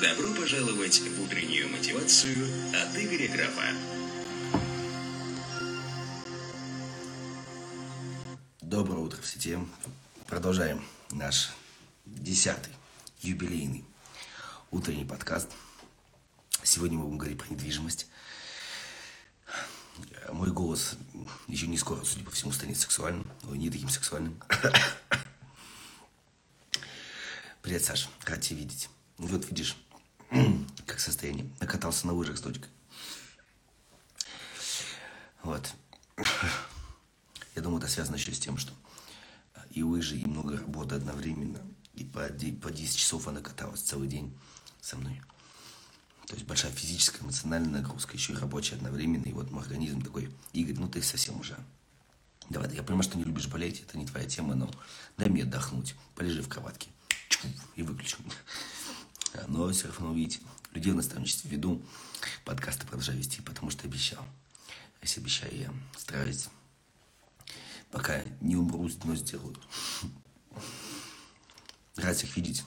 Добро пожаловать в утреннюю мотивацию от Игоря Графа. Доброе утро в сети. Продолжаем наш десятый юбилейный утренний подкаст. Сегодня мы будем говорить про недвижимость. Мой голос еще не скоро, судя по всему, станет сексуальным. Ой, не таким сексуальным. Привет, Саша. Рад тебя видеть. Ну вот видишь, как состояние. Накатался на лыжах с дочкой. Вот. Я думаю, это связано еще с тем, что и лыжи, и много работы одновременно. И по, по 10 часов она каталась целый день со мной. То есть большая физическая, эмоциональная нагрузка, еще и рабочая одновременно. И вот мой организм такой, Игорь, ну ты совсем уже. Давай, я понимаю, что не любишь болеть, это не твоя тема, но дай мне отдохнуть. Полежи в кроватке. И выключу. Но все равно, видите, людей в наставничестве веду, подкасты продолжаю вести, потому что обещал. Если обещаю, я стараюсь, пока не умру, но сделаю. Рад всех видеть.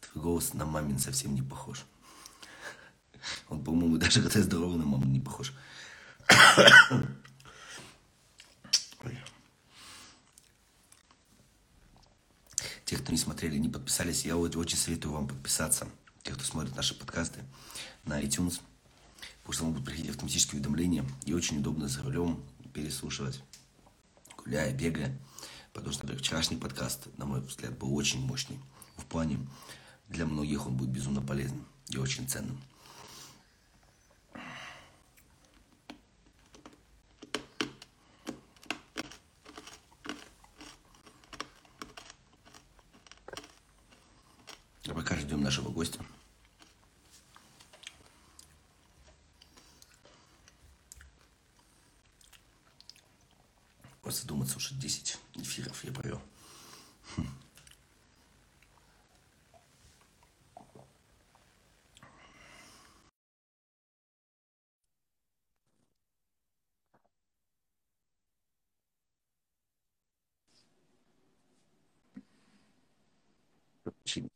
Твой голос на мамин совсем не похож. Он, по-моему, даже когда здоровый, на маму не похож. Те, кто не смотрели, не подписались, я очень советую вам подписаться. Те, кто смотрит наши подкасты на iTunes. Потому что вам будут приходить автоматические уведомления. И очень удобно за рулем переслушивать. Гуляя, бегая. Потому что, например, вчерашний подкаст, на мой взгляд, был очень мощный. В плане, для многих он будет безумно полезным и очень ценным. А пока ждем нашего гостя. Просто думаться уже 10 эфиров я провел.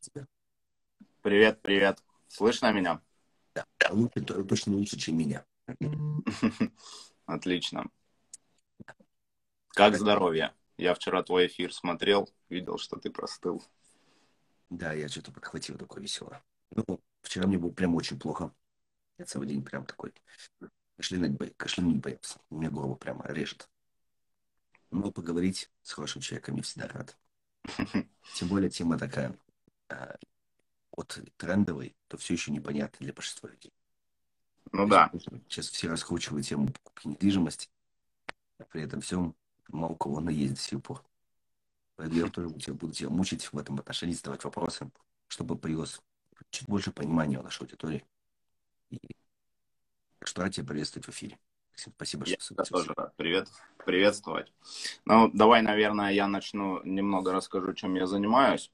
тебя. Привет, привет. Слышно меня? Да, лучше, точно лучше, чем меня. Отлично. Как здоровье? Я вчера твой эфир смотрел, видел, что ты простыл. Да, я что-то подхватил такое веселое. Ну, вчера мне было прям очень плохо. Я целый день прям такой кашлянуть, кашлянуть боялся. У меня горло прямо режет. Но поговорить с хорошим человеком я всегда рад. Тем более тема такая а, от трендовой, то все еще непонятно для большинства людей. Ну то да. Сейчас все раскручивают тему покупки недвижимости, а при этом всем мало кого есть до сих пор. Поэтому я тоже буду тебя мучить в этом отношении, задавать вопросы, чтобы появилось чуть больше понимания у нашей аудитории. И что рад тебя приветствовать в эфире. Спасибо, я что тоже рад привет, приветствовать. Ну, давай, наверное, я начну, немного расскажу, чем я занимаюсь.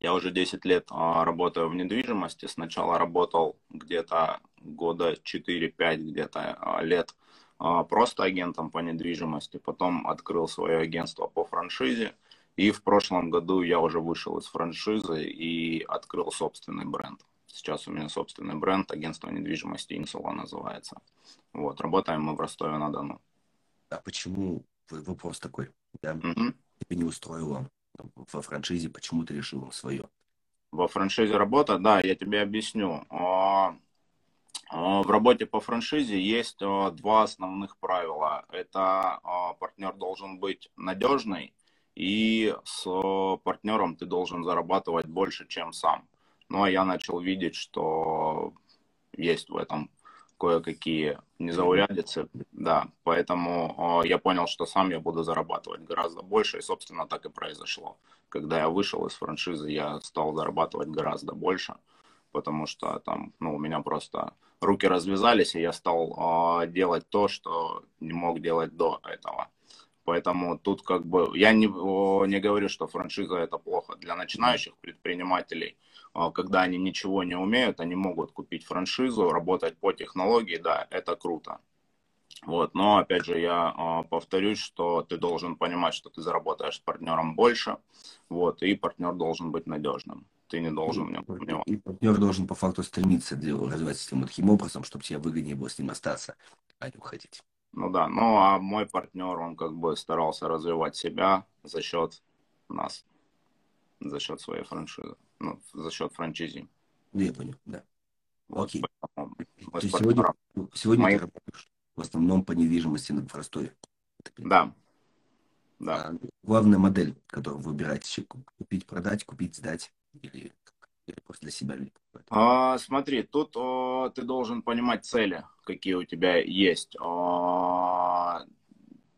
Я уже 10 лет а, работаю в недвижимости. Сначала работал где-то года 4-5 где-то а, лет а, просто агентом по недвижимости. Потом открыл свое агентство по франшизе. И в прошлом году я уже вышел из франшизы и открыл собственный бренд. Сейчас у меня собственный бренд, агентство недвижимости Инсула называется. Вот, работаем мы в Ростове-на-Дону. А почему, вопрос такой, да, угу. тебе не устроило во франшизе, почему ты решил свое? Во франшизе работа, да, я тебе объясню. А, а, в работе по франшизе есть а, два основных правила. Это партнер должен быть надежный, и с партнером ты должен зарабатывать больше, чем сам. Ну а я начал видеть, что есть в этом кое-какие незаурядицы, да, поэтому э, я понял, что сам я буду зарабатывать гораздо больше, и, собственно, так и произошло. Когда я вышел из франшизы, я стал зарабатывать гораздо больше, потому что там, ну, у меня просто руки развязались, и я стал э, делать то, что не мог делать до этого. Поэтому тут как бы я не, не говорю, что франшиза это плохо. Для начинающих предпринимателей а, когда они ничего не умеют, они могут купить франшизу, работать по технологии, да, это круто. Вот, но опять же я э, повторюсь, что ты должен понимать, что ты заработаешь с партнером больше, вот, и партнер должен быть надежным. ты не должен в нем сомневаться. И партнер должен по факту стремиться развивать систему таким образом, чтобы тебе выгоднее было с ним остаться, а не уходить. Ну да, ну а мой партнер, он как бы старался развивать себя за счет нас, за счет своей франшизы, ну, за счет франчизи. Я понял, да. Вот, Окей. То есть сегодня, сегодня Мои- ты работаешь в основном по недвижимости Ростове. Это Да, да. А главная модель, которую вы выбираете, купить, продать, купить, сдать или, или просто для себя? А, смотри, тут а, ты должен понимать цели, какие у тебя есть. А,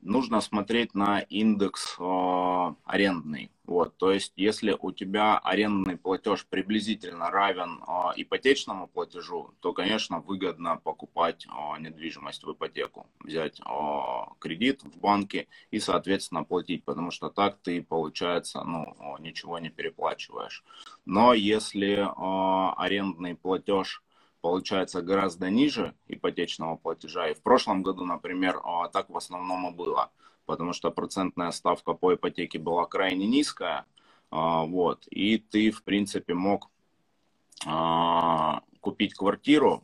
нужно смотреть на индекс а, арендный. Вот, то есть, если у тебя арендный платеж приблизительно равен а, ипотечному платежу, то, конечно, выгодно покупать а, недвижимость в ипотеку, взять а, кредит в банке и, соответственно, платить, потому что так ты, получается, ну, а, ничего не переплачиваешь. Но если а, арендный платеж получается гораздо ниже ипотечного платежа, и в прошлом году, например, а, так в основном и было, потому что процентная ставка по ипотеке была крайне низкая, а, вот, и ты, в принципе, мог а, купить квартиру,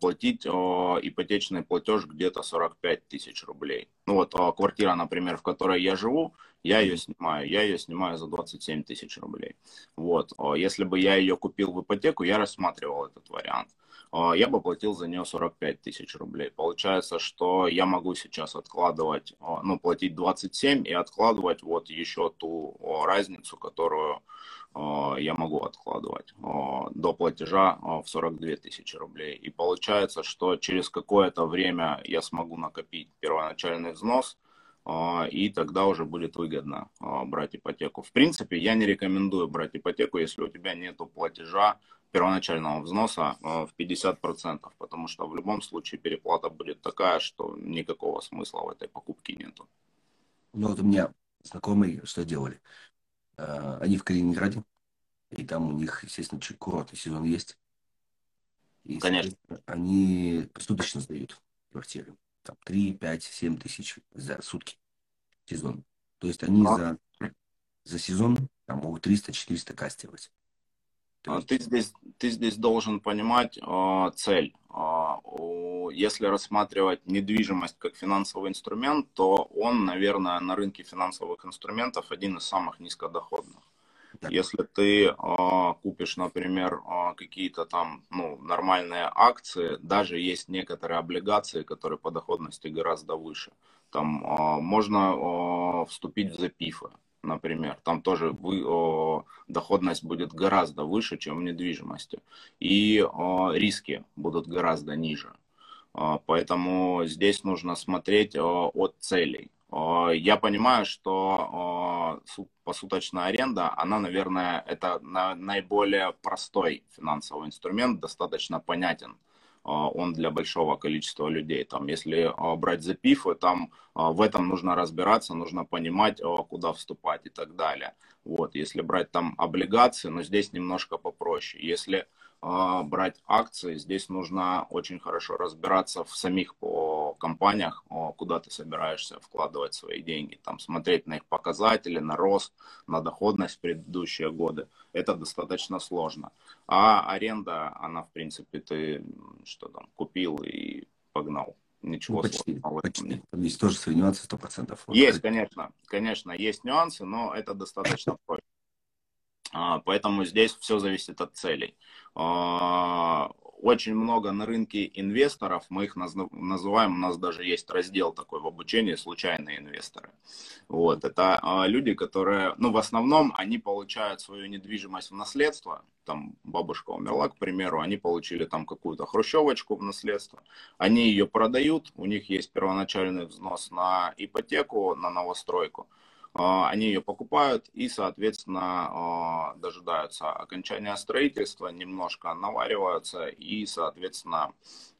платить ипотечный платеж где-то 45 тысяч рублей. Ну вот квартира, например, в которой я живу, я ее снимаю, я ее снимаю за 27 тысяч рублей. Вот, если бы я ее купил в ипотеку, я рассматривал этот вариант. А, Я бы платил за нее 45 тысяч рублей. Получается, что я могу сейчас откладывать, а, ну, платить 27 и откладывать вот еще ту а, разницу, которую я могу откладывать до платежа в 42 тысячи рублей. И получается, что через какое-то время я смогу накопить первоначальный взнос, и тогда уже будет выгодно а, брать ипотеку. В принципе, я не рекомендую брать ипотеку, если у тебя нет платежа первоначального взноса а, в 50%, потому что в любом случае переплата будет такая, что никакого смысла в этой покупке нету. Ну вот у меня знакомые что делали? А, Они в Калининграде, и там у них, естественно, чуть курортный сезон есть. И, Конечно. Они посуточно сдают квартиры. Там 3, 5, 7 тысяч за сутки сезон. То есть они А. за, за сезон там могут 300-400 кастировать. А есть- Ты здесь, ты здесь должен понимать э, цель. У- если рассматривать недвижимость как финансовый инструмент, то он, наверное, на рынке финансовых инструментов один из самых низкодоходных. Если ты э, купишь, например, э, какие-то там ну, нормальные акции, даже есть некоторые облигации, которые по доходности гораздо выше. Там э, можно э, вступить в запифы, например. Там тоже вы, э, доходность будет гораздо выше, чем в недвижимости. И э, риски будут гораздо ниже. Э, Поэтому здесь нужно смотреть э, от целей. Э, Я понимаю, что э, су- посуточная аренда, она, наверное, это на- наиболее простой финансовый инструмент, достаточно понятен э, он для большого количества людей. Там, если брать запифы, там э, в этом нужно разбираться, нужно понимать, куда вступать и так далее. Вот, если брать там облигации, но здесь немножко попроще. Если брать акции, здесь нужно очень хорошо разбираться в самих по компаниях, куда ты собираешься вкладывать свои деньги, там смотреть на их показатели, на рост, на доходность в предыдущие годы. Это достаточно сложно. А аренда, она в принципе ты что там купил и погнал. Ничего Ну, почти, сложного почти. Там есть тоже свои нюансы 100%. Вот Есть, конечно, конечно, есть нюансы, но это достаточно проще. А, Поэтому здесь все зависит от целей. А, Очень много на рынке инвесторов, мы их наз- называем, у нас даже есть раздел такой в обучении «Случайные инвесторы». Вот, это а, люди, которые, ну, в основном, они получают свою недвижимость в наследство, там бабушка умерла, к примеру, они получили там какую-то хрущевочку в наследство, они ее продают, у них есть первоначальный взнос на ипотеку, на новостройку, они ее покупают и, соответственно, а, дожидаются окончания строительства, немножко навариваются и, соответственно,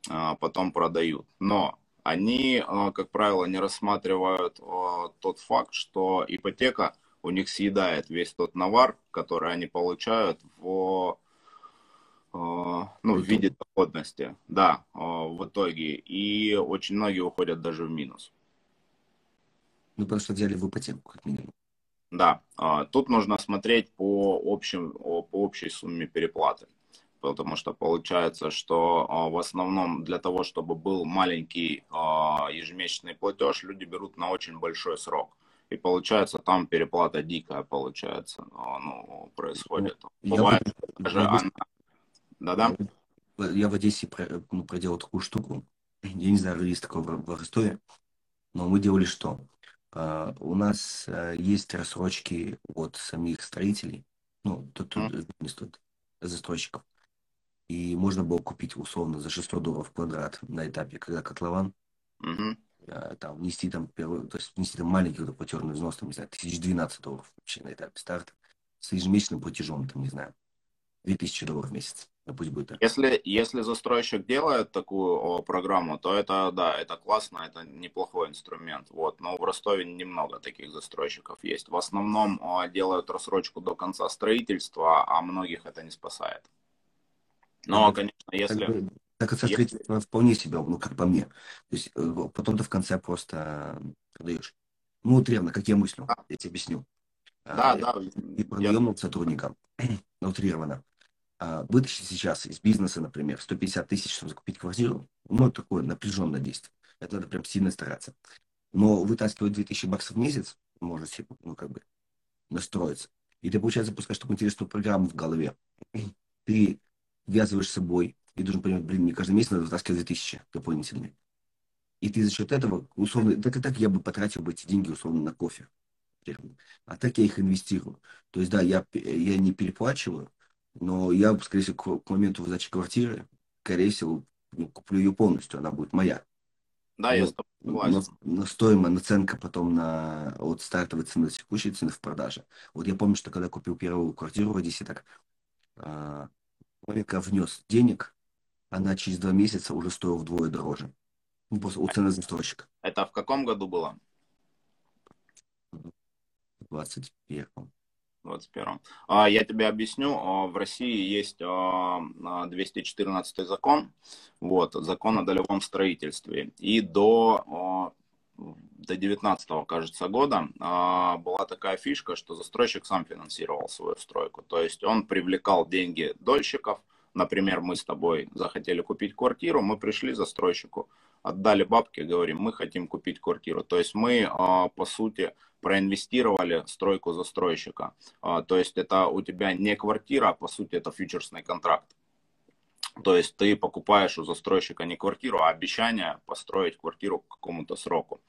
а, потом продают. Но они, а, как правило, не рассматривают а, тот факт, что ипотека у них съедает весь тот навар, который они получают в а, ну, в виде доходности, да, а, в итоге. И очень многие уходят даже в минус. Ну, что взяли в ипотеку, как минимум. Да, тут нужно смотреть по, общим, по общей сумме переплаты. Потому что получается, что в основном для того, чтобы был маленький ежемесячный платеж, люди берут на очень большой срок. И получается, там переплата дикая получается, ну, происходит. Бывает я, даже я, она... Да-да? Я в Одессе ну, проделал такую штуку. Я не знаю, есть такое в, в Ростове. Но мы делали что? Uh, у нас uh, есть рассрочки от самих строителей, ну, тут, тут не стоит, застройщиков. И можно было купить условно за 600 долларов квадрат на этапе, когда котлован. Uh, там внести там первый, то есть внести там маленький вот, платежный взнос, там, не знаю, 1012 долларов вообще на этапе старта. С ежемесячным платежом, там, не знаю, 2000 долларов в месяц. Ну, пусть будет так. Если, если застройщик делает такую о, программу, то это, да, это классно, это неплохой инструмент. Вот. Но в Ростове немного таких застройщиков есть. В основном о, делают рассрочку до конца строительства, а многих это не спасает. Но, конечно, если... Так это строительство если... вполне себе, ну, как по мне. То есть э, потом ты в конце просто продаешь. Ну, вот ревно, как я мыслю, а. я тебе объясню. Да, а, да. И продаем я... сотрудникам, утрированно а, вытащить сейчас из бизнеса, например, 150 тысяч, чтобы закупить квартиру, ну, такое напряженное действие. Это надо прям сильно стараться. Но вытаскивать 2000 баксов в месяц, может себе, ну, как бы, настроиться. И ты, получается, запускаешь такую интересную программу в голове. Ты ввязываешь с собой и должен понимать, блин, мне каждый месяц надо вытаскивать 2000 дополнительные. И ты за счет этого, условно, так и так я бы потратил бы эти деньги, условно, на кофе. А так я их инвестирую. То есть, да, я, я не переплачиваю, но я, скорее всего, к, к моменту выдачи квартиры, скорее всего, ну, куплю ее полностью, она будет моя. Да, я с тобой согласен. Но, но стоимая наценка потом на от стартовой цены до текущей цены в продаже. Вот я помню, что когда купил первую квартиру в Одессе, так а, когда внес денег, она через два месяца уже стоила вдвое дороже. Ну, просто у цены застройщика. Это в каком году было? В 21 21 а, Я тебе объясню. А, в России есть 214 а, закон, вот, закон о долевом строительстве. И до, до 19 кажется, года была такая фишка, что застройщик сам финансировал свою стройку. То есть он привлекал деньги дольщиков. Например, мы с тобой захотели купить квартиру, мы пришли застройщику, отдали бабки, говорим, мы хотим купить квартиру. То есть мы, по сути, проинвестировали стройку застройщика. А, то есть это у тебя не квартира, а по сути это фьючерсный контракт. То есть ты покупаешь у застройщика не квартиру, а обещание построить квартиру к какому-то сроку.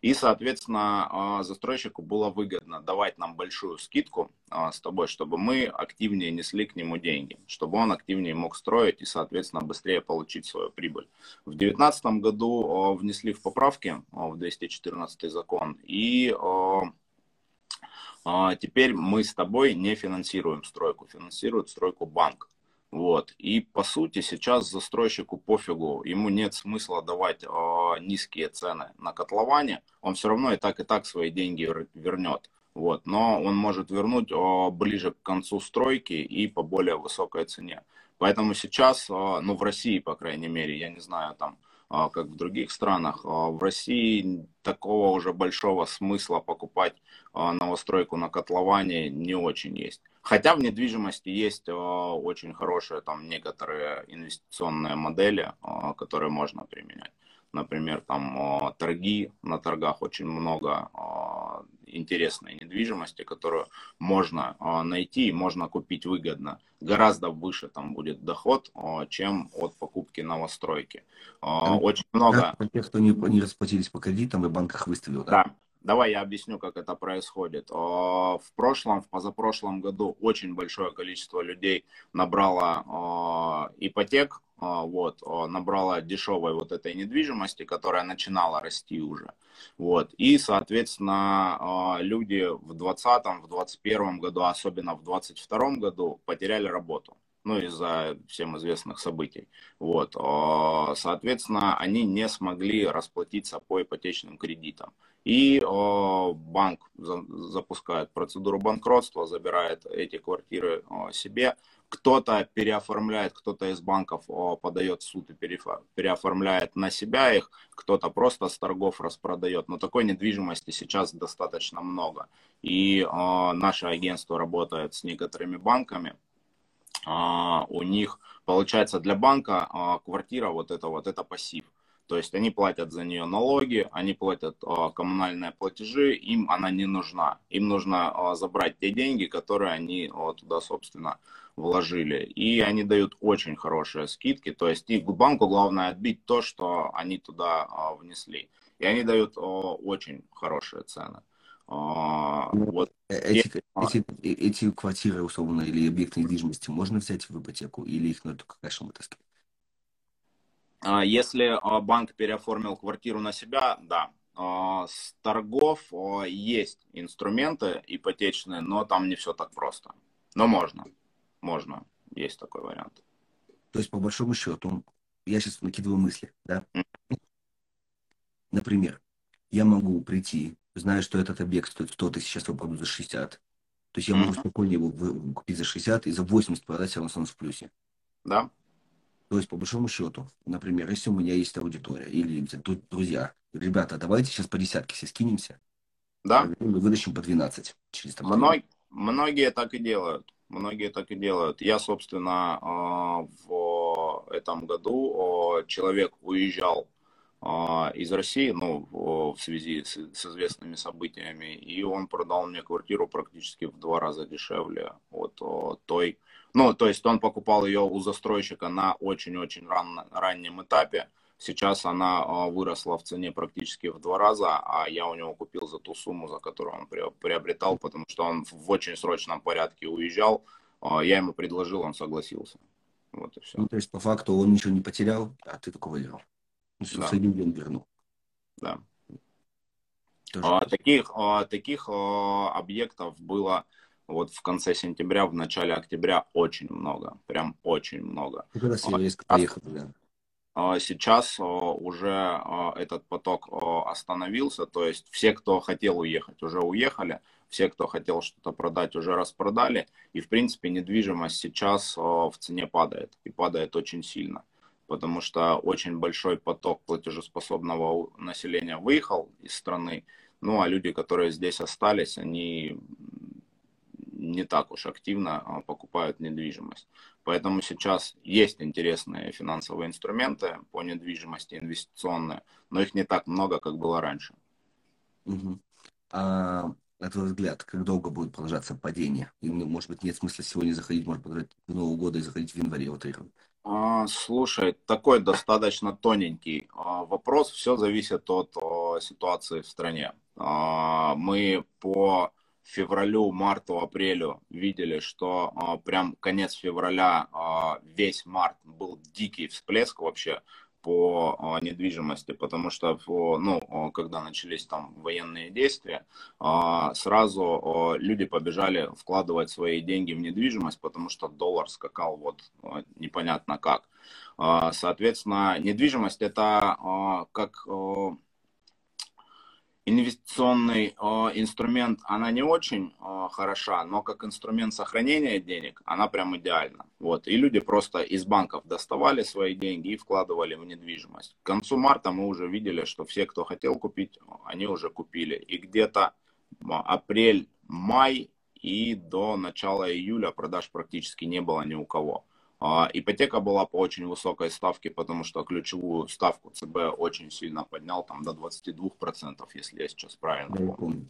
И, соответственно, а, застройщику было выгодно давать нам большую скидку а, с тобой, чтобы мы активнее несли к нему деньги, чтобы он активнее мог строить и, соответственно, быстрее получить свою прибыль. В 2019 году а, внесли в поправки в 214 закон, и теперь мы с тобой не финансируем стройку, финансирует стройку банк. Вот. И по сути сейчас застройщику пофигу, ему нет смысла давать э, низкие цены на котловане, он все равно и так и так свои деньги вернет. Вот. Но он может вернуть э, ближе к концу стройки и по более высокой цене. Поэтому сейчас, э, ну в России, по крайней мере, я не знаю там, как в других странах, э, в России такого уже большого смысла покупать э, новостройку на котловане не очень есть. Хотя в недвижимости есть очень хорошие там некоторые инвестиционные модели, которые можно применять. Например, там торги, на торгах очень много интересной недвижимости, которую можно найти и можно купить выгодно. Гораздо выше там будет доход, чем от покупки новостройки. Очень много... Тех, кто не, не расплатились по кредитам и банках выставил, да? Да, Давай я объясню, как это происходит. В прошлом, в позапрошлом году очень большое количество людей набрало ипотек, вот, набрало дешевой вот этой недвижимости, которая начинала расти уже. Вот. И, соответственно, люди в 2020, в 2021 году, особенно в 2022 году потеряли работу. Ну, из-за всем известных событий. Вот. Соответственно, они не смогли расплатиться по ипотечным кредитам. И банк запускает процедуру банкротства, забирает эти квартиры себе. Кто-то переоформляет, кто-то из банков подает в суд и переоформляет на себя их, кто-то просто с торгов распродает. Но такой недвижимости сейчас достаточно много. И наше агентство работает с некоторыми банками, а, у них получается для банка а, квартира вот это вот это пассив. То есть они платят за нее налоги, они платят а, коммунальные платежи, им она не нужна. Им нужно забрать те деньги, которые они туда, собственно, вложили. И они дают очень хорошие скидки. То есть их банку главное отбить то, что они туда внесли. И они дают очень хорошие цены. А, ну, вот. Э, эти, эти, э, эти квартиры, условно, или объекты недвижимости можно взять в ипотеку или их надо только кэшем вытаскивать? А, если а, банк переоформил квартиру на себя, да. С торгов есть инструменты ипотечные, но там не все так просто. Но можно. Можно. Есть такой вариант. То есть, по большому счету, я сейчас накидываю мысли, да? Например, я могу прийти знаю, что этот объект стоит 100 тысяч, сейчас его продаю за 60. То есть я могу спокойно его купить за 60 и за 80 продать, все равно в плюсе. Да. То есть, по большому счету, например, если у меня есть аудитория или друзья, ребята, давайте сейчас по десятке все скинемся. Да. Мы вытащим по 12. Через, там, Мног, многие так и делают. Многие так и делают. Я, собственно, а, в этом году человек уезжал из России, ну, в связи с, с известными событиями, и он продал мне квартиру практически в два раза дешевле от той, ну, то есть он покупал ее у застройщика на очень-очень ран, раннем этапе, сейчас она а, выросла в цене практически в два раза, а я у него купил за ту сумму, за которую он приобретал, потому что он в очень срочном порядке уезжал, а, я ему предложил, он согласился. Вот и все. Ну, то есть, по факту, он ничего не потерял, а ты только выиграл. Да. Соединен вернул. Да. А, таких а, таких а, объектов было вот в конце сентября, в начале октября очень много. Прям очень много. Когда все резко поехали, да. Сейчас уже этот поток остановился, то есть все, кто хотел уехать, уже уехали, все, кто хотел что-то продать, уже распродали, и в принципе недвижимость сейчас в цене падает, и падает очень сильно потому что очень большой поток платежеспособного населения выехал из страны, ну а люди, которые здесь остались, они не так уж активно а, покупают недвижимость. Поэтому сейчас есть интересные финансовые инструменты по недвижимости, инвестиционные, но их не так много, как было раньше. Угу. А на твой взгляд, как долго будет продолжаться падение? И, может быть, нет смысла сегодня заходить, может быть, в Нового года и заходить в январе, вот слушай, такой достаточно тоненький а, вопрос. Все зависит от ситуации в стране. А, мы по февралю, марту, апрелю видели, что прям конец февраля, весь март был дикий всплеск вообще по а, недвижимости, потому что, ну, когда начались там военные действия, а, сразу люди побежали вкладывать свои деньги в недвижимость, потому что доллар скакал вот непонятно как. А, соответственно, недвижимость это как инвестиционный э, инструмент, она не очень э, хороша, но как инструмент сохранения денег, она прям идеальна. Вот. И люди просто из банков доставали свои деньги и вкладывали в недвижимость. К концу марта мы уже видели, что все, кто хотел купить, они уже купили. И где-то апрель, май и до начала июля продаж практически не было ни у кого. А, ипотека была по очень высокой ставке, потому что ключевую ставку ЦБ очень сильно поднял, там до 22%, если я сейчас правильно помню.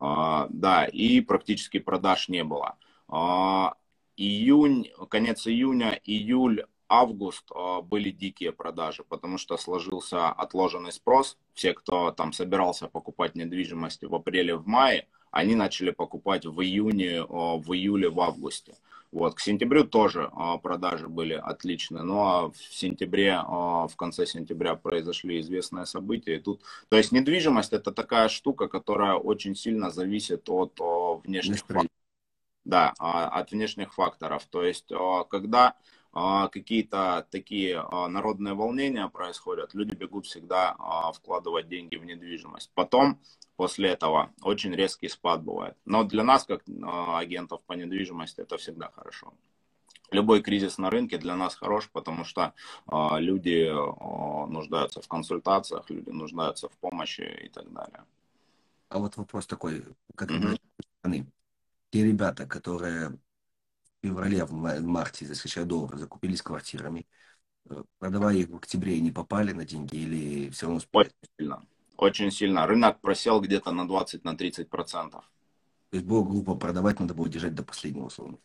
А, да, и практически продаж не было. А, июнь, конец июня, июль, август были дикие продажи, потому что сложился отложенный спрос. Все, кто там собирался покупать недвижимость в апреле, в мае, они начали покупать в июне, в июле, в августе. Вот, к сентябрю тоже а, продажи были отличные, ну а в сентябре, а, в конце сентября произошли известные события. И тут, то есть недвижимость это такая штука, которая очень сильно зависит от а, внешних факторов. да, от внешних факторов. То есть, когда какие-то такие народные волнения происходят, люди бегут всегда вкладывать деньги в недвижимость. Потом, после этого, очень резкий спад бывает. Но для нас, как агентов по недвижимости, это всегда хорошо. Любой кризис на рынке для нас хорош, потому что люди нуждаются в консультациях, люди нуждаются в помощи и так далее. А вот вопрос такой, как mm-hmm. те ребята, которые феврале, в марте, за доллар, закупились квартирами, э, продавая их в октябре, не попали на деньги или все равно успели? Очень сильно. Очень сильно. Рынок просел где-то на 20-30%. На 30%. То есть было глупо продавать, надо было держать до последнего условно.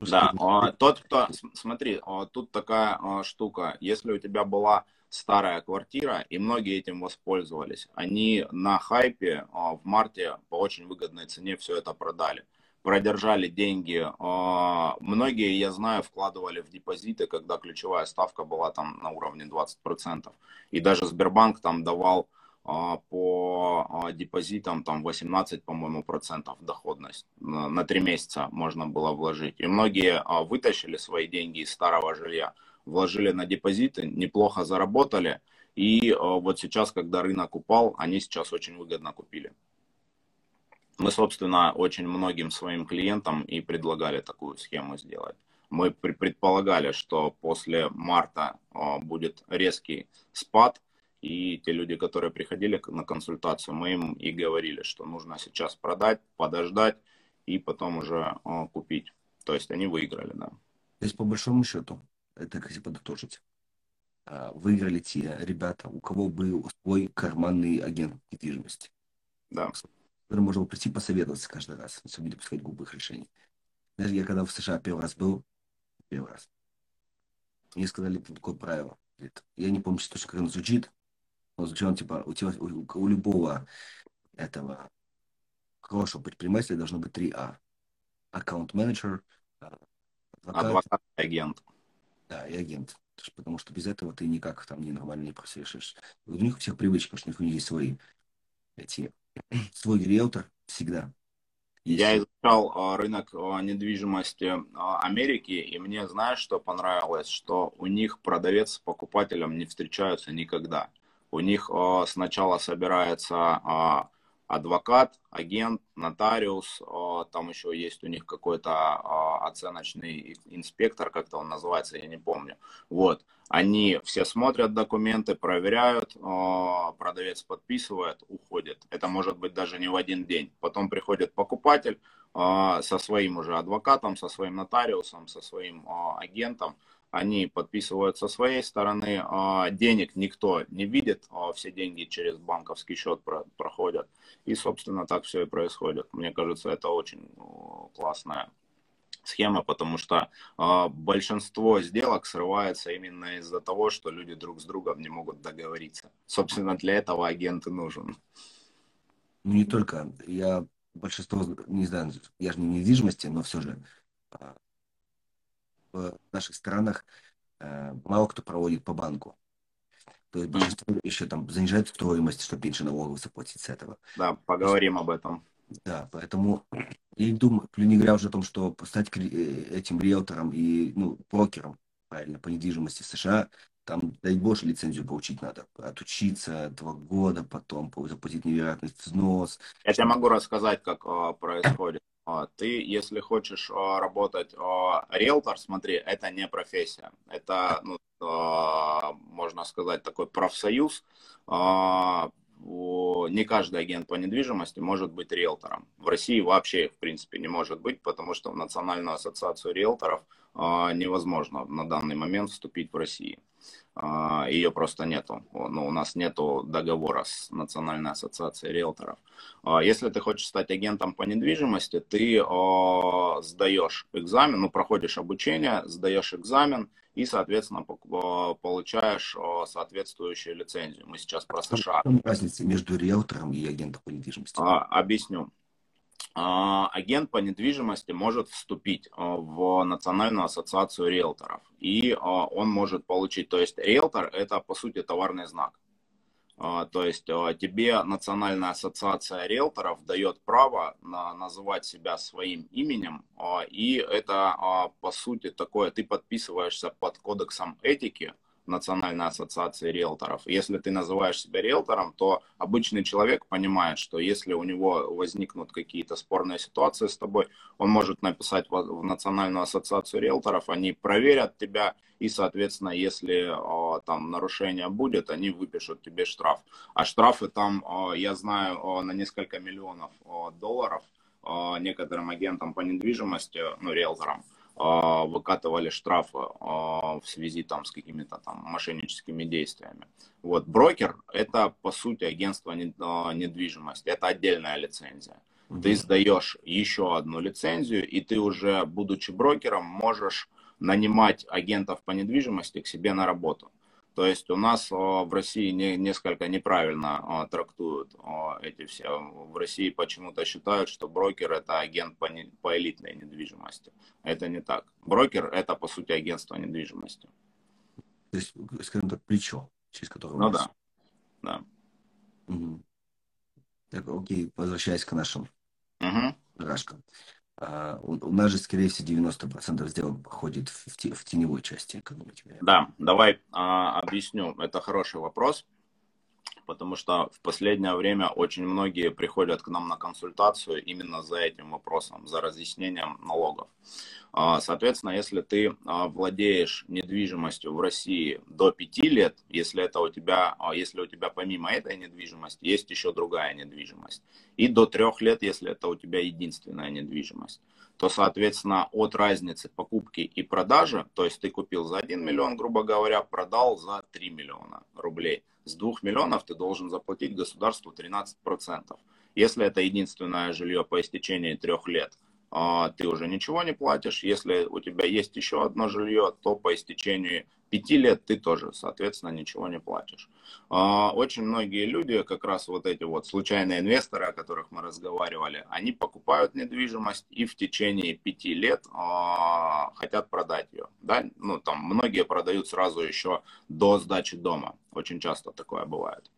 Да, а, тот, кто, смотри, а, тут такая а, штука, если у тебя была старая квартира, и многие этим воспользовались, они на хайпе а, в марте по очень выгодной цене все это продали продержали деньги. А, многие, я знаю, вкладывали в депозиты, когда ключевая ставка была там на уровне 20%. И даже Сбербанк там давал а, по а, депозитам там 18, по-моему, процентов доходность. На 3 месяца можно было вложить. И многие вытащили свои деньги из старого жилья, вложили на депозиты, неплохо заработали. И вот сейчас, когда рынок упал, они сейчас очень выгодно купили. Мы, собственно, очень многим своим клиентам и предлагали такую схему сделать. Мы предполагали, что после марта будет резкий спад, и те люди, которые приходили на консультацию, мы им и говорили, что нужно сейчас продать, подождать и потом уже купить. То есть они выиграли, да. То есть по большому счету, это если подытожить, а, выиграли те ребята, у кого был свой карманный агент недвижимости. Да который можно прийти посоветоваться каждый раз, чтобы не допускать глупых решений. Знаешь, я когда в США первый раз был, первый раз, мне сказали такое правило. Я не помню точно, как оно звучит, но звучит он типа, у, тебя, у, у любого этого хорошего предпринимателя должно быть 3А. Аккаунт-менеджер, адвокат, адвокат и агент. Да, и агент. Потому что без этого ты никак там не нормально не просвешишь. У них у всех привычки, потому что у них есть свои эти свой риэлтор всегда. Я изучал а, рынок а, недвижимости а, Америки, и мне, знаешь, что понравилось? Что у них продавец с покупателем не встречаются никогда. У них сначала собирается адвокат, агент, нотариус, там еще есть у них какой-то оценочный инспектор, как-то он называется, я не помню. Вот. Они все смотрят документы, проверяют, продавец подписывает, уходит. Это может быть даже не в один день. Потом приходит покупатель со своим уже адвокатом, со своим нотариусом, со своим агентом, они подписывают со своей стороны, а, денег никто не видит, а, все деньги через банковский счет проходят. И, собственно, так все и происходит. Мне кажется, это очень классная схема, потому что а, большинство сделок срывается именно из-за того, что люди друг с другом не могут договориться. Собственно, для этого агент и нужен. Ну, не только. Я большинство, не знаю, я же не недвижимости, но все же в наших странах э, мало кто проводит по банку. То есть большинство еще там занижает стоимость, чтобы меньше налогов заплатить с этого. Да, поговорим об этом. Да, поэтому я думаю, не говоря уже о том, что стать э, этим риэлтором и ну, брокером, правильно, по недвижимости в США, там, дай боже, лицензию получить надо. Отучиться два года, потом заплатить невероятный взнос. Я тебе могу рассказать, как э, происходит. А, ты, если хочешь а, работать а, риэлтор, смотри, это не профессия. Это, ну, можно сказать, такой профсоюз. Не каждый агент по недвижимости может быть риэлтором. В России вообще, в принципе, не может быть, потому что в Национальную ассоциацию риэлторов невозможно на данный момент вступить в России. А, ее просто нету. Ну, у нас нету договора с Национальной ассоциацией риэлторов. А, если ты хочешь стать агентом по недвижимости, ты а, сдаешь экзамен, ну, проходишь обучение, сдаешь экзамен и, соответственно, получаешь соответствующую лицензию. Мы сейчас про США. Разница между риэлтором и агентом по недвижимости? Объясню. А, агент по недвижимости может вступить а, в Национальную ассоциацию риэлторов. И а, он может получить, то есть риэлтор это по сути товарный знак. То есть тебе Национальная ассоциация риэлторов дает право на, называть себя своим именем, и это, по сути, такое, ты подписываешься под кодексом этики, Национальной ассоциации риэлторов. Если ты называешь себя риэлтором, то обычный человек понимает, что если у него возникнут какие-то спорные ситуации с тобой, он может написать в Национальную ассоциацию риэлторов, они проверят тебя, и, соответственно, если там нарушение будет, они выпишут тебе штраф. А штрафы там, я знаю, на несколько миллионов долларов некоторым агентам по недвижимости, ну, риэлторам, а, выкатывали штрафы а, в связи там с какими-то там мошенническими действиями. Вот брокер это по сути агентство а, недвижимости, это отдельная лицензия. Ты сдаешь еще одну лицензию, и ты уже, будучи брокером, можешь нанимать агентов по недвижимости к себе на работу. То есть у нас в России не, несколько неправильно трактуют эти все. В России почему-то считают, что брокер это агент по, не, по элитной недвижимости. Это не так. Брокер это по сути агентство недвижимости. То есть, скажем так, плечо, через которое... Ну да, да. Угу. Так, окей, возвращаясь к нашим угу. рашкам. А, у нас же, скорее всего, 90% сделок проходит в, в теневой части экономики. Да, давай а, объясню. Это хороший вопрос, потому что в последнее время очень многие приходят к нам на консультацию именно за этим вопросом, за разъяснением налогов. А, соответственно, если ты а, владеешь недвижимостью в России до 5 лет, если это у тебя, а, если у тебя помимо этой недвижимости есть еще другая недвижимость, и до 3 лет, если это у тебя единственная недвижимость, то, соответственно, от разницы покупки и продажи, то есть ты купил за 1 миллион, грубо говоря, продал за 3 миллиона рублей. С 2 миллионов ты должен заплатить государству 13%. Если это единственное жилье по истечении трех лет – ты уже ничего не платишь. Если у тебя есть еще одно жилье, то по истечении пяти лет ты тоже, соответственно, ничего не платишь. А, очень многие люди, как раз вот эти вот случайные инвесторы, о которых мы разговаривали, они покупают недвижимость и в течение пяти лет а, хотят продать ее. Да? Ну, там многие продают сразу еще до сдачи дома. Очень часто такое бывает.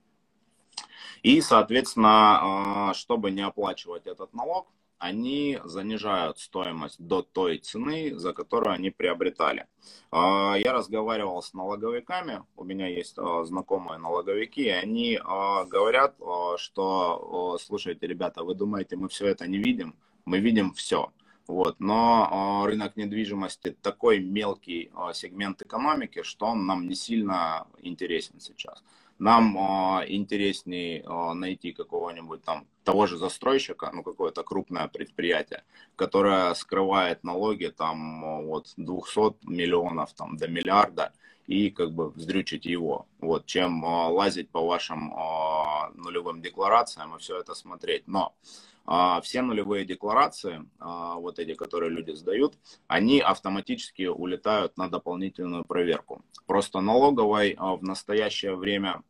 И, соответственно, чтобы не оплачивать этот налог, они занижают стоимость до той цены, за которую они приобретали. А, я разговаривал с налоговиками, у меня есть а, знакомые налоговики, и они а, говорят, что, слушайте, ребята, вы думаете, мы все это не видим? Мы видим все. Вот. Но рынок недвижимости такой мелкий сегмент экономики, что он нам не сильно интересен сейчас. Нам э, интереснее э, найти какого-нибудь там того же застройщика, ну какое-то крупное предприятие, которое скрывает налоги там от 200 миллионов там, до миллиарда и как бы вздрючить его, вот, чем э, лазить по вашим э, нулевым декларациям и все это смотреть. Но э, все нулевые декларации, э, вот эти, которые люди сдают, они автоматически улетают на дополнительную проверку. Просто налоговой э, в настоящее время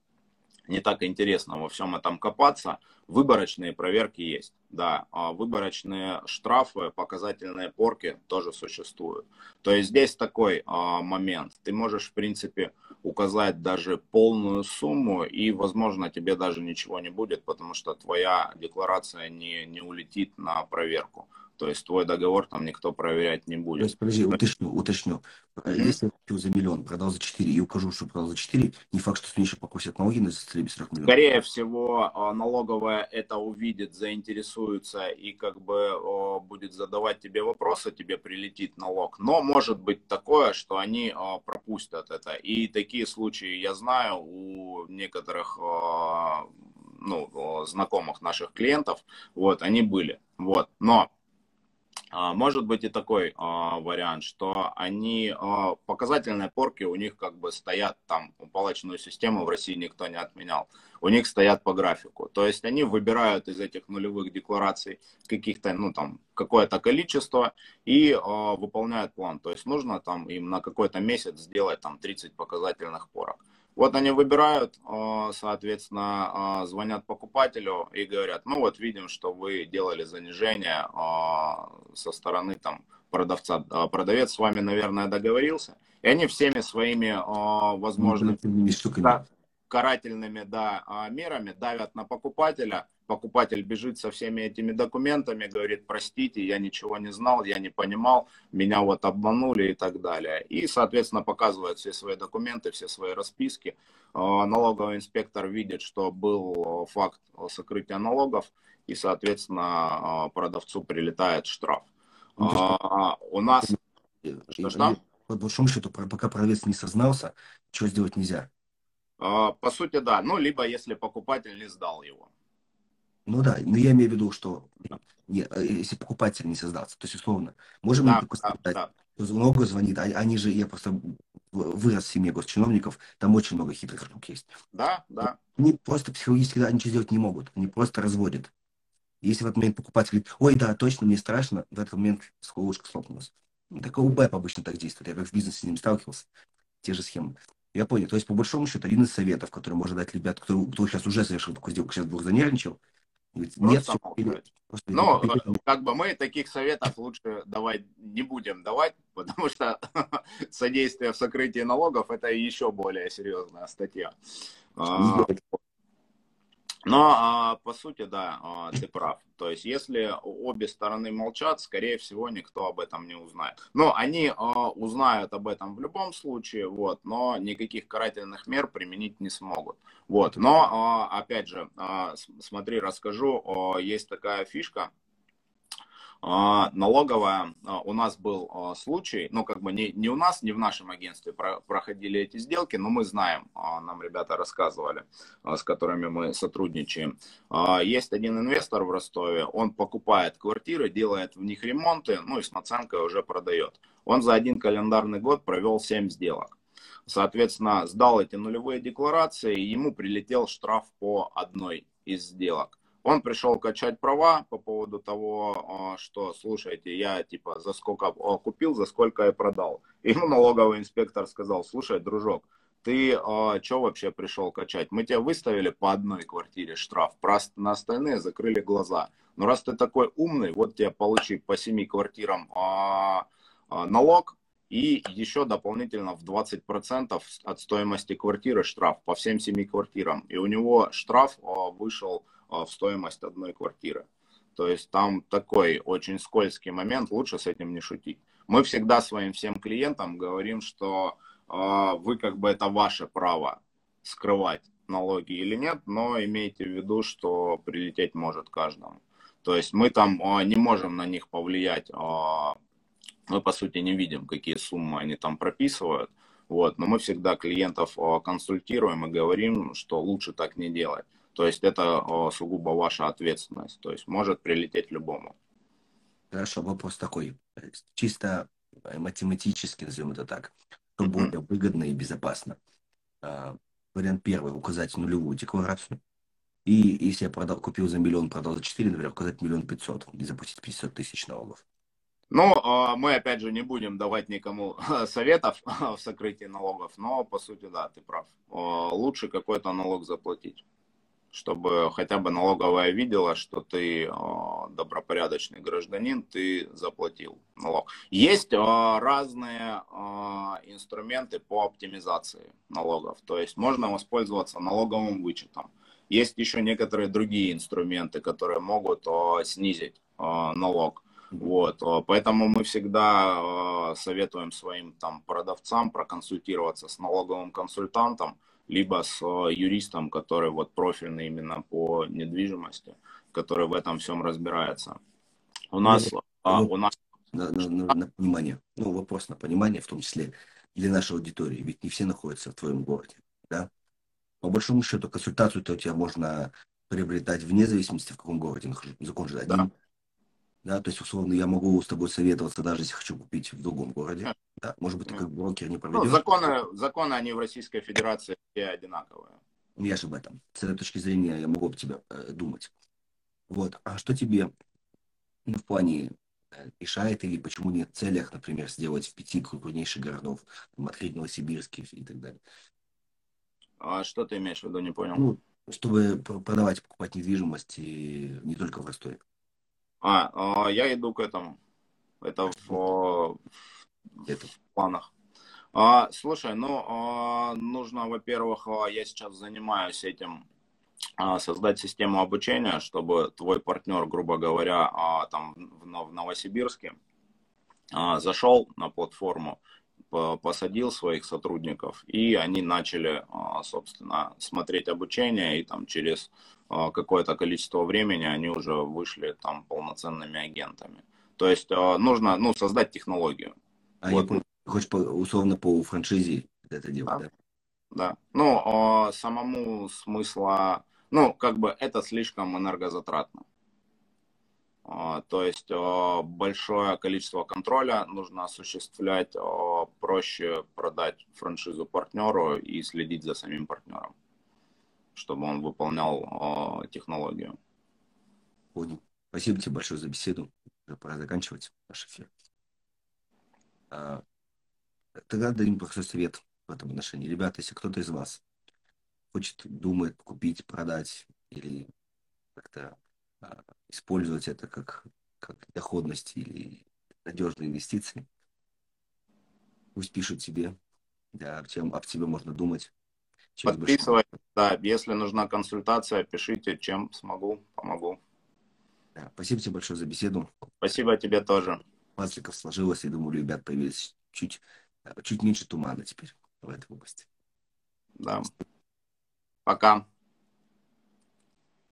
не так интересно во всем этом копаться. Выборочные проверки есть, да. А выборочные штрафы, показательные порки тоже существуют. То есть здесь такой а, момент. Ты можешь, в принципе, указать даже полную сумму, и, возможно, тебе даже ничего не будет, потому что твоя декларация не, не улетит на проверку. То есть твой договор там никто проверять не будет. То есть, подожди, уточню, уточню. Mm-hmm. Если я купил за миллион, продал за 4 и укажу, что продал за 4, не факт, что с еще покусят налоги на составе 40 миллионов. Скорее всего, а, налоговая это увидит, заинтересуется и как бы будет задавать тебе вопросы, тебе прилетит налог. Но может быть такое, что они пропустят это. И такие случаи я знаю у некоторых ну, знакомых наших клиентов, вот, они были. Вот. Но может быть и такой а, вариант, что они, а, показательные порки у них как бы стоят там, палочную систему в России никто не отменял, у них стоят по графику. То есть они выбирают из этих нулевых деклараций каких-то, ну там, какое-то количество и выполняют план. То есть нужно там им на какой-то месяц сделать там 30 показательных порок. Вот они выбирают, а, соответственно, а, звонят покупателю и говорят, ну вот видим, что вы делали занижение а, со стороны там продавца. Продавец с вами, наверное, договорился. И они всеми своими возможными... Карательными да, мерами давят на покупателя. Покупатель бежит со всеми этими документами, говорит, простите, я ничего не знал, я не понимал, меня вот обманули и так далее. И, соответственно, показывает все свои документы, все свои расписки. А, налоговый инспектор видит, что был факт сокрытия налогов, и, соответственно, продавцу прилетает штраф. Ну, а, у нас... Что, что? По большому счету, пока продавец не сознался, что сделать нельзя. А, по сути, да. Ну, либо если покупатель не сдал его. Ну да, но я имею в виду, что не, э, если покупатель не создался, то есть условно, можем да, мы да, да. много звонит, а, они же, я просто вырос в семье госчиновников, там очень много хитрых штук есть. Да, да. Они просто психологически да, ничего сделать не могут, они просто разводят. Если в этот момент покупатель говорит, ой, да, точно, мне страшно, в этот момент ловушка слопнулась. Так УБЭП обычно так действует, я как в бизнесе с ним сталкивался, те же схемы. Я понял. То есть, по большому счету, один из советов, который можно дать ребят, кто, кто сейчас уже совершил такую сделку, сейчас вдруг занервничал, говорит, нет, все, Но, ну, как бы мы таких советов лучше давать не будем давать, потому что содействие в сокрытии налогов это еще более серьезная статья. Но а, по сути, да, а, ты прав. То есть, если обе стороны молчат, скорее всего, никто об этом не узнает. Но они а, узнают об этом в любом случае, вот, но никаких карательных мер применить не смогут. Вот. Но, опять же, смотри, расскажу, есть такая фишка, налоговая, а, у нас был а, случай, ну как бы не, не у нас, не в нашем агентстве проходили эти сделки, но мы знаем, нам ребята рассказывали, с которыми мы сотрудничаем. Есть один инвестор в Ростове, он покупает квартиры, делает в них ремонты, ну и с наценкой уже продает. Он за один календарный год провел 7 сделок. Соответственно, сдал эти нулевые декларации, и ему прилетел штраф по одной из сделок. Он пришел качать права по поводу того, а, что, слушайте, я типа за сколько а, купил, за сколько я продал. Ему налоговый инспектор сказал, слушай, дружок, ты а, что вообще пришел качать? Мы тебе выставили по одной квартире штраф, просто на остальные закрыли глаза. Но раз ты такой умный, вот тебе получи по семи квартирам а, а, налог, и еще дополнительно в 20% от стоимости квартиры штраф по всем семи квартирам. И у него штраф а, вышел в стоимость одной квартиры. То есть там такой очень скользкий момент, лучше с этим не шутить. Мы всегда своим всем клиентам говорим, что э, вы как бы это ваше право скрывать налоги или нет, но имейте в виду, что прилететь может каждому. То есть мы там э, не можем на них повлиять, э, мы по сути не видим, какие суммы они там прописывают, вот, но мы всегда клиентов э, консультируем и говорим, что лучше так не делать. То есть это сугубо ваша ответственность. То есть может прилететь любому. Хорошо, вопрос такой. Чисто математически, назовем это так, что более выгодно и безопасно. А, вариант первый, указать нулевую декларацию. И если я продал, купил за миллион, продал за 4, например, указать миллион пятьсот и заплатить 50 тысяч налогов. Ну, а, мы опять же не будем давать никому советов в сокрытии налогов, но по сути, да, ты прав. Лучше какой-то налог заплатить чтобы хотя бы налоговая видела, что ты э, добропорядочный гражданин, ты заплатил налог. Есть э, разные э, инструменты по оптимизации налогов, то есть можно воспользоваться налоговым вычетом. Есть еще некоторые другие инструменты, которые могут снизить налог. Вот, поэтому мы всегда советуем своим там продавцам проконсультироваться с налоговым консультантом, либо с э, юристом, который вот профильный именно по недвижимости, который в этом всем разбирается. У нас... Ну, а, у нас... На, на, на, на понимание, ну вопрос на понимание, в том числе для нашей аудитории, ведь не все находятся в твоем городе, да? По большому счету, консультацию-то у тебя можно приобретать вне зависимости, в каком городе нахожусь. Закон же один. Да. Да, то есть, условно, я могу с тобой советоваться, даже если хочу купить в другом городе. Да, может быть, ты как брокер не проведешь. Ну, законы, законы, они в Российской Федерации все одинаковые. Я же об этом. С этой точки зрения я могу об тебе э, думать. Вот. А что тебе ну, в плане э, решает или почему нет в целях, например, сделать в пяти крупнейших городов, там, открыть Новосибирский и так далее? А что ты имеешь в виду, не понял? Ну, чтобы продавать, покупать недвижимость и не только в Ростове. А, а, я иду к этому. Это в, это в планах. А, слушай, ну, а, нужно, во-первых, а, я сейчас занимаюсь этим, а, создать систему обучения, чтобы твой партнер, грубо говоря, а, там в, в Новосибирске а, зашел на платформу, посадил своих сотрудников, и они начали, а, собственно, смотреть обучение, и там через какое-то количество времени они уже вышли там полноценными агентами. То есть а, нужно ну, создать технологию. А вот. я хочешь по, условно по франшизе это делать, да? Да. да. Ну, самому смысла, ну, как бы это слишком энергозатратно. А, то есть а, большое количество контроля нужно осуществлять, а, проще продать франшизу партнеру и следить за самим партнером, чтобы он выполнял технологию. Понял. Спасибо тебе большое за беседу. Пора заканчивать наш эфир. Тогда дадим простой совет в этом отношении. Ребята, если кто-то из вас хочет, думает купить, продать или как-то использовать это как, как доходность или надежные инвестиции. Пусть пишут тебе, да, об, чем, об тебе можно думать. Подписывай, да, если нужна консультация, пишите, чем смогу, помогу. Да, спасибо тебе большое за беседу. Спасибо тебе тоже. Пазликов сложилось, и думаю, ребят появились чуть, чуть меньше тумана теперь в этой области. Да. Пока.